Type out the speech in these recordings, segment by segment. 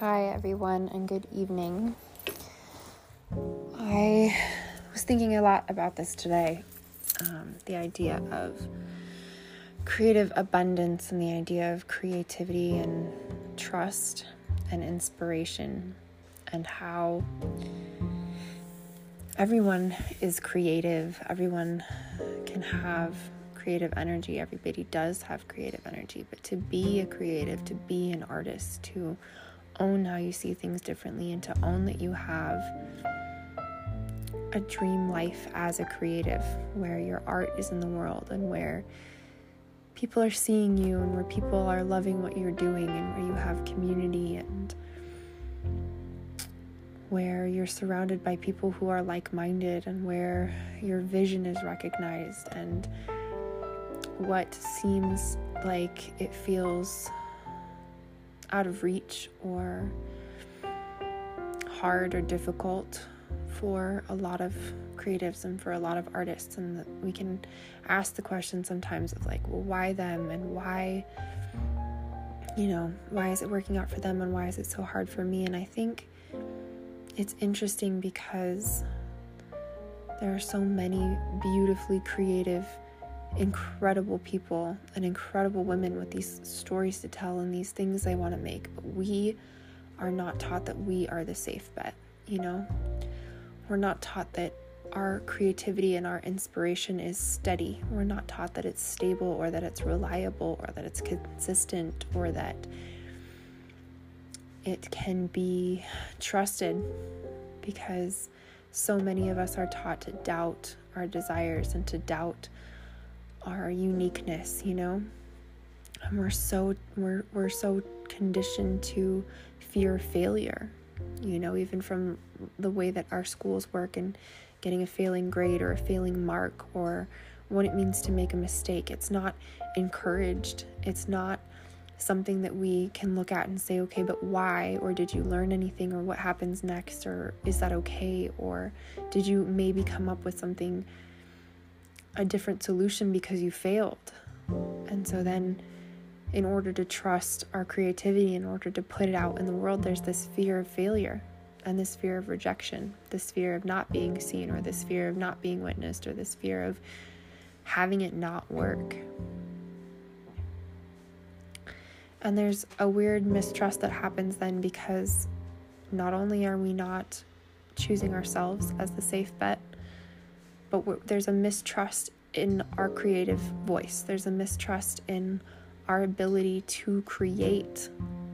Hi, everyone, and good evening. I was thinking a lot about this today um, the idea of creative abundance and the idea of creativity and trust and inspiration, and how everyone is creative, everyone can have creative energy. Everybody does have creative energy, but to be a creative, to be an artist, to own how you see things differently and to own that you have a dream life as a creative where your art is in the world and where people are seeing you and where people are loving what you're doing and where you have community and where you're surrounded by people who are like minded and where your vision is recognized and what seems like it feels out of reach or hard or difficult for a lot of creatives and for a lot of artists. And we can ask the question sometimes of like well why them? And why you know why is it working out for them? And why is it so hard for me? And i think it's interesting because there are so many beautifully creative incredible people and incredible women with these stories to tell and these things they want to make, but we are not taught that we are the safe bet, you know? We're not taught that our creativity and our inspiration is steady. We're not taught that it's stable or that it's reliable or that it's consistent or that it can be trusted because so many of us are taught to doubt our desires and to doubt our uniqueness, you know? And we're so we're we're so conditioned to fear failure. You know, even from the way that our schools work and getting a failing grade or a failing mark or what it means to make a mistake. It's not encouraged. It's not something that we can look at and say, okay, but why? Or did you learn anything? Or what happens next? Or is that okay? Or did you maybe come up with something a different solution because you failed. And so then, in order to trust our creativity, in order to put it out in the world, there's this fear of failure and this fear of rejection, this fear of not being seen, or this fear of not being witnessed, or this fear of having it not work. And there's a weird mistrust that happens then because not only are we not choosing ourselves as the safe bet, but there's a mistrust in our creative voice. There's a mistrust in our ability to create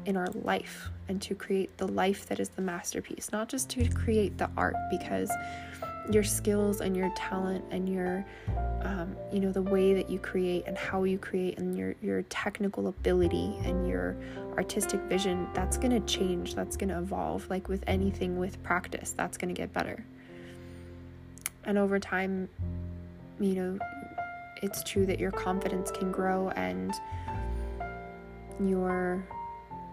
in our life and to create the life that is the masterpiece, not just to create the art, because your skills and your talent and your um, you know the way that you create and how you create and your your technical ability and your artistic vision that's going to change that's going to evolve like with anything with practice that's going to get better and over time, you know, it's true that your confidence can grow and your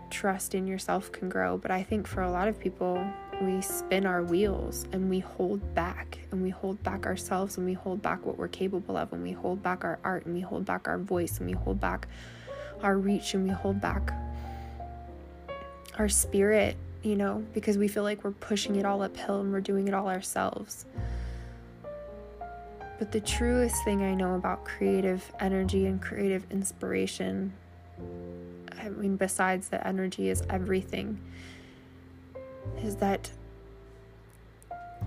trust in yourself can grow. But I think for a lot of people, we spin our wheels and we hold back and we hold back ourselves and we hold back what we're capable of and we hold back our art and we hold back our voice and we hold back our reach and we hold back our spirit, you know, because we feel like we're pushing it all uphill and we're doing it all ourselves. But the truest thing I know about creative energy and creative inspiration, I mean, besides that energy is everything, is that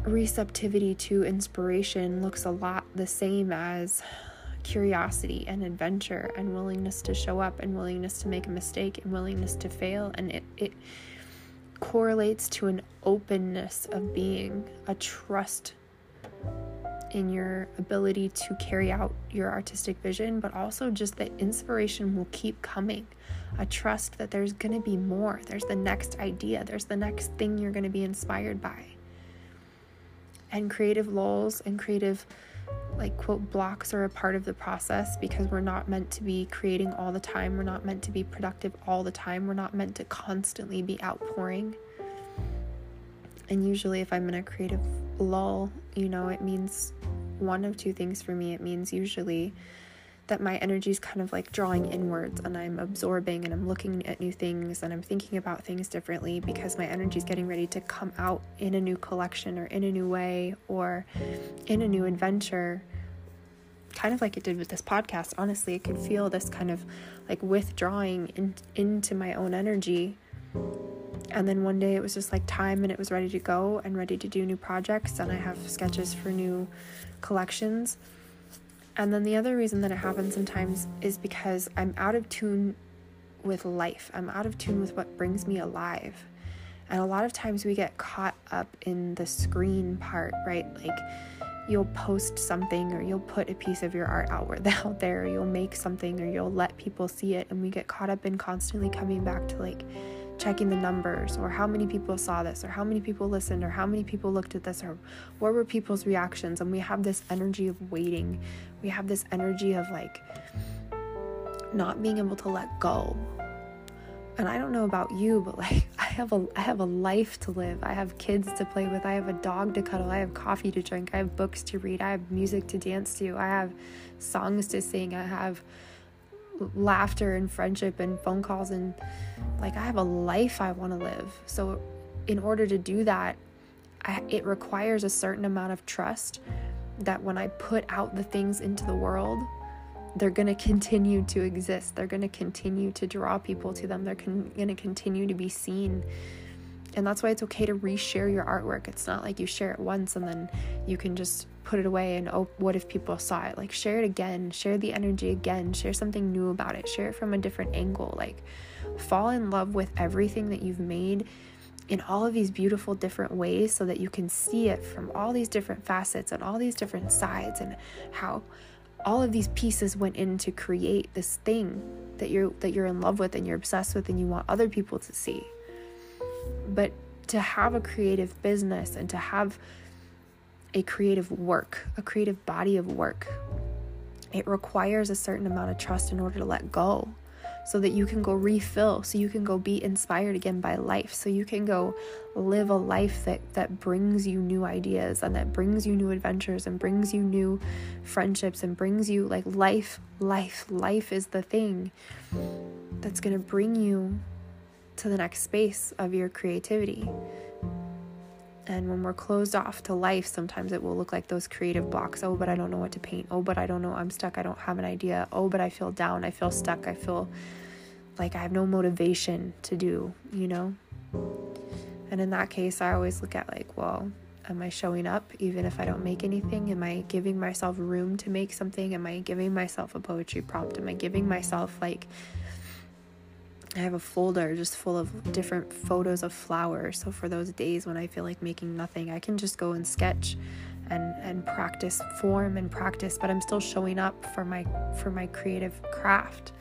receptivity to inspiration looks a lot the same as curiosity and adventure and willingness to show up and willingness to make a mistake and willingness to fail. And it, it correlates to an openness of being, a trust in your ability to carry out your artistic vision, but also just that inspiration will keep coming. A trust that there's going to be more. There's the next idea, there's the next thing you're going to be inspired by. And creative lulls and creative, like, quote, blocks are a part of the process because we're not meant to be creating all the time. We're not meant to be productive all the time. We're not meant to constantly be outpouring. And usually, if I'm in a creative lull, you know, it means one of two things for me. It means usually that my energy is kind of like drawing inwards and I'm absorbing and I'm looking at new things and I'm thinking about things differently because my energy is getting ready to come out in a new collection or in a new way or in a new adventure. Kind of like it did with this podcast. Honestly, I could feel this kind of like withdrawing in, into my own energy. And then one day it was just like time and it was ready to go and ready to do new projects. And I have sketches for new collections and then the other reason that it happens sometimes is because I'm out of tune with life. I'm out of tune with what brings me alive. And a lot of times we get caught up in the screen part, right? Like you'll post something or you'll put a piece of your art out there, or you'll make something or you'll let people see it. And we get caught up in constantly coming back to like, checking the numbers or how many people saw this or how many people listened or how many people looked at this or what were people's reactions and we have this energy of waiting we have this energy of like not being able to let go and I don't know about you, but like I have a I have a life to live. I have kids to play with. I have a dog to cuddle. I have coffee to drink. I have books to read. I have music to dance to. I have songs to sing. I have laughter and friendship and phone calls and like I have a life I want to live. So in order to do that, I, it requires a certain amount of trust that when I put out the things into the world, they're going to continue to exist. They're going to continue to draw people to them. They're con- going to continue to be seen. And that's why it's okay to reshare your artwork. It's not like you share it once and then you can just put it away and oh, what if people saw it? Like, share it again, share the energy again, share something new about it, share it from a different angle. Like, fall in love with everything that you've made in all of these beautiful different ways so that you can see it from all these different facets and all these different sides and how all of these pieces went in to create this thing that you're that you're in love with and you're obsessed with and you want other people to see. But to have a creative business and to have a creative work, a creative body of work. It requires a certain amount of trust in order to let go so that you can go refill, so you can go be inspired again by life, so you can go live a life that, that brings you new ideas and that brings you new adventures and brings you new friendships and brings you like life, life, life is the thing that's going to bring you to the next space of your creativity. And when we're closed off to life, sometimes it will look like those creative blocks. Oh, but I don't know what to paint. Oh, but I don't know. I'm stuck. I don't have an idea. Oh, but I feel down. I feel stuck. I feel like I have no motivation to do, you know? And in that case, I always look at like, well, am I showing up even if I don't make anything? Am I giving myself room to make something? Am I giving myself a poetry prompt? Am I giving myself like I have a folder just full of different photos of flowers. So for those days when I feel like making nothing, I can just go and sketch and and practice form and practice, but I'm still showing up for my for my creative craft.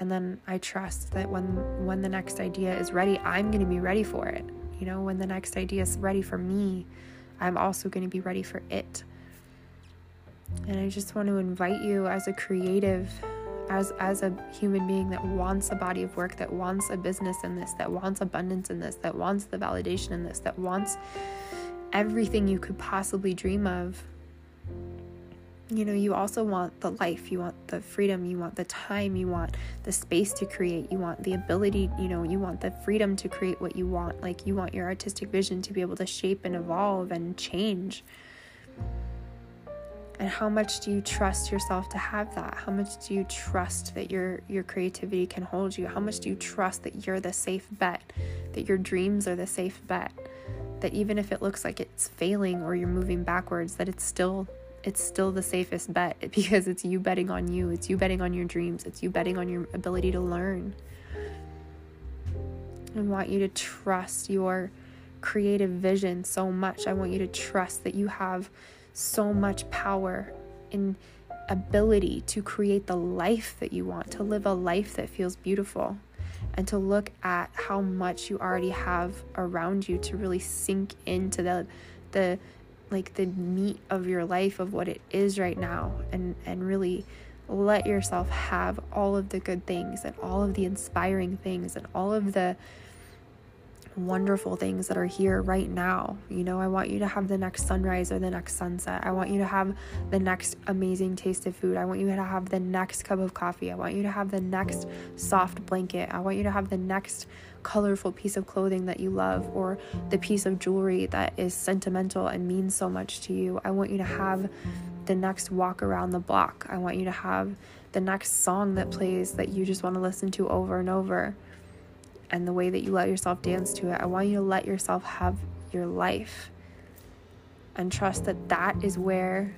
And then I trust that when when the next idea is ready, I'm going to be ready for it. You know, when the next idea is ready for me, I'm also going to be ready for it. And I just want to invite you as a creative as as a human being that wants a body of work that wants a business in this that wants abundance in this that wants the validation in this that wants everything you could possibly dream of you know you also want the life you want the freedom you want the time you want the space to create you want the ability you know you want the freedom to create what you want like you want your artistic vision to be able to shape and evolve and change and how much do you trust yourself to have that? How much do you trust that your your creativity can hold you? How much do you trust that you're the safe bet that your dreams are the safe bet? That even if it looks like it's failing or you're moving backwards that it's still it's still the safest bet because it's you betting on you. It's you betting on your dreams. It's you betting on your ability to learn. I want you to trust your creative vision so much. I want you to trust that you have so much power and ability to create the life that you want, to live a life that feels beautiful, and to look at how much you already have around you to really sink into the the like the meat of your life of what it is right now and and really let yourself have all of the good things and all of the inspiring things and all of the wonderful things that are here right now. You know, I want you to have the next sunrise or the next sunset. I want you to have the next amazing taste of food. I want you to have the next cup of coffee. I want you to have the next soft blanket. I want you to have the next colorful piece of clothing that you love or the piece of jewelry that is sentimental and means so much to you. I want you to have the next walk around the block. I want you to have the next song that plays that you just want to listen to over and over and the way that you let yourself dance to it. I want you to let yourself have your life and trust that that is where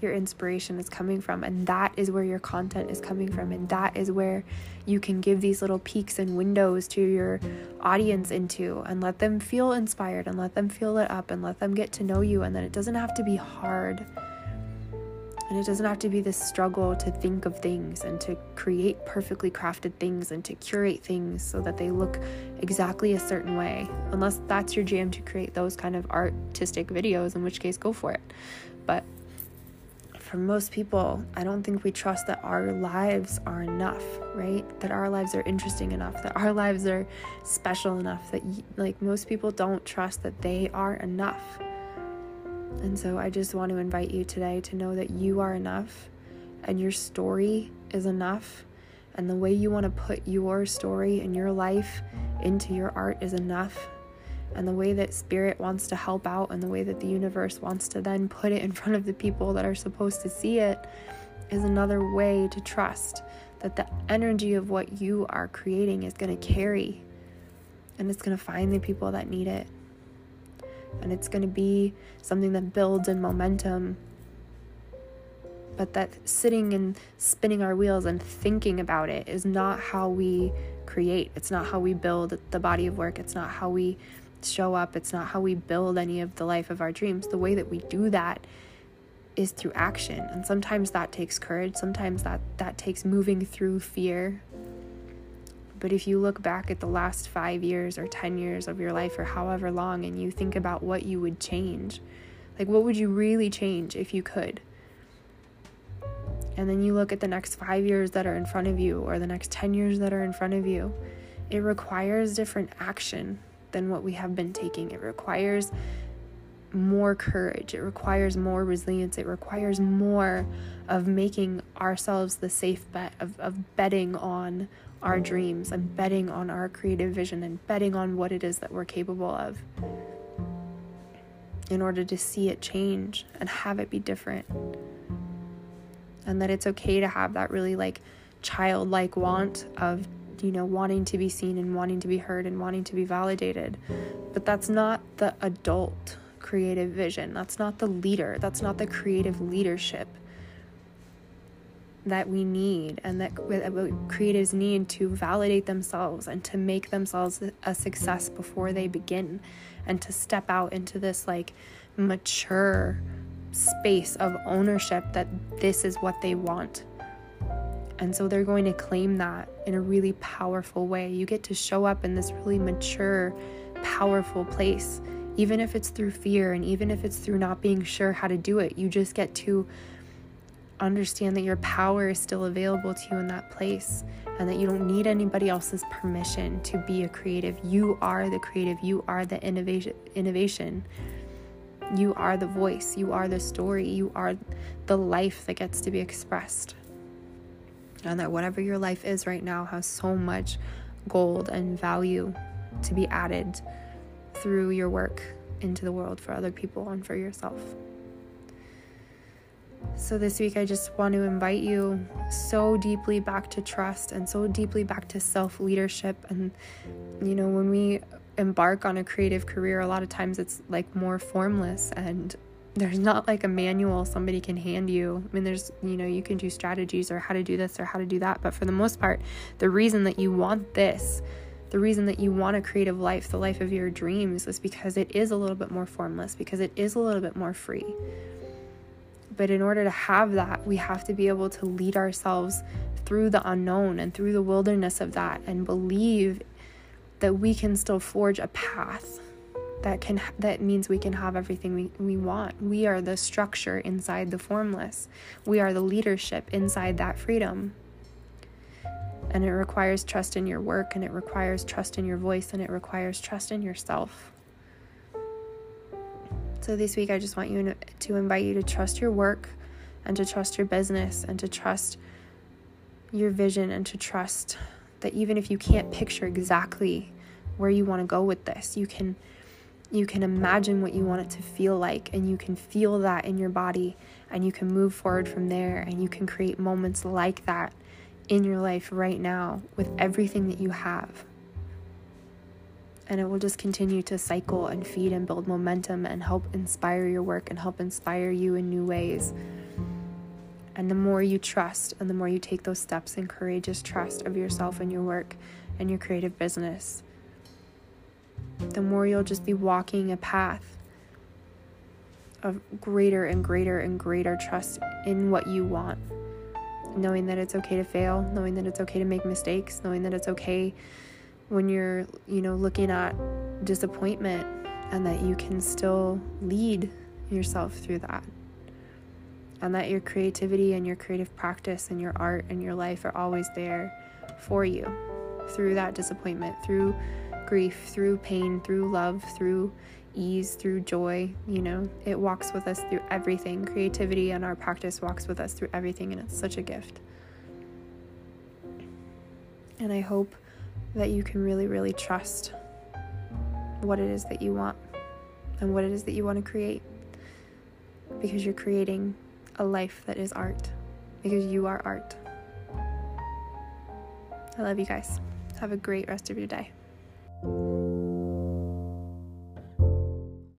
your inspiration is coming from and that is where your content is coming from and that is where you can give these little peeks and windows to your audience into and let them feel inspired and let them feel lit up and let them get to know you and that it doesn't have to be hard and it doesn't have to be this struggle to think of things and to create perfectly crafted things and to curate things so that they look exactly a certain way. Unless that's your jam to create those kind of artistic videos, in which case, go for it. But for most people, I don't think we trust that our lives are enough, right? That our lives are interesting enough, that our lives are special enough, that, like, most people don't trust that they are enough. And so I just want to invite you today to know that you are enough and your story is enough. And the way you want to put your story and your life into your art is enough. And the way that spirit wants to help out and the way that the universe wants to then put it in front of the people that are supposed to see it is another way to trust that the energy of what you are creating is going to carry and it's going to find the people that need it and it's going to be something that builds in momentum. But that sitting and spinning our wheels and thinking about it is not how we create. It's not how we build the body of work. It's not how we show up. It's not how we build any of the life of our dreams. The way that we do that is through action. And sometimes that takes courage. Sometimes that that takes moving through fear. But if you look back at the last five years or 10 years of your life or however long and you think about what you would change, like what would you really change if you could? And then you look at the next five years that are in front of you or the next 10 years that are in front of you, it requires different action than what we have been taking. It requires more courage, it requires more resilience, it requires more of making ourselves the safe bet, of, of betting on our dreams and betting on our creative vision and betting on what it is that we're capable of in order to see it change and have it be different. And that it's okay to have that really like childlike want of, you know, wanting to be seen and wanting to be heard and wanting to be validated. But that's not the adult creative vision. That's not the leader. That's not the creative leadership that we need and that creatives need to validate themselves and to make themselves a success before they begin and to step out into this like mature space of ownership that this is what they want. And so they're going to claim that in a really powerful way. You get to show up in this really mature, powerful place, even if it's through fear and even if it's through not being sure how to do it. You just get to understand that your power is still available to you in that place and that you don't need anybody else's permission to be a creative. You are the creative, you are the innovation innovation. You are the voice, you are the story, you are the life that gets to be expressed. And that whatever your life is right now has so much gold and value to be added through your work into the world for other people and for yourself. So, this week, I just want to invite you so deeply back to trust and so deeply back to self leadership. And, you know, when we embark on a creative career, a lot of times it's like more formless and there's not like a manual somebody can hand you. I mean, there's, you know, you can do strategies or how to do this or how to do that. But for the most part, the reason that you want this, the reason that you want a creative life, the life of your dreams, is because it is a little bit more formless, because it is a little bit more free. But in order to have that, we have to be able to lead ourselves through the unknown and through the wilderness of that and believe that we can still forge a path that can that means we can have everything we, we want. We are the structure inside the formless. We are the leadership inside that freedom. And it requires trust in your work, and it requires trust in your voice, and it requires trust in yourself. So, this week, I just want you to invite you to trust your work and to trust your business and to trust your vision and to trust that even if you can't picture exactly where you want to go with this, you can you can imagine what you want it to feel like and you can feel that in your body and you can move forward from there and you can create moments like that in your life right now with everything that you have. And it will just continue to cycle and feed and build momentum and help inspire your work and help inspire you in new ways. And the more you trust and the more you take those steps in courageous trust of yourself and your work and your creative business, the more you'll just be walking a path of greater and greater and greater trust in what you want. Knowing that it's okay to fail, knowing that it's okay to make mistakes, knowing that it's okay when you're, you know, looking at disappointment and that you can still lead yourself through that. And that your creativity and your creative practice and your art and your life are always there for you through that disappointment, through grief, through pain, through love, through ease, through joy. You know, it walks with us through everything. Creativity and our practice walks with us through everything, and it's such a gift. And I hope that you can really, really trust what it is that you want and what it is that you want to create because you're creating a life that is art because you are art. I love you guys. Have a great rest of your day.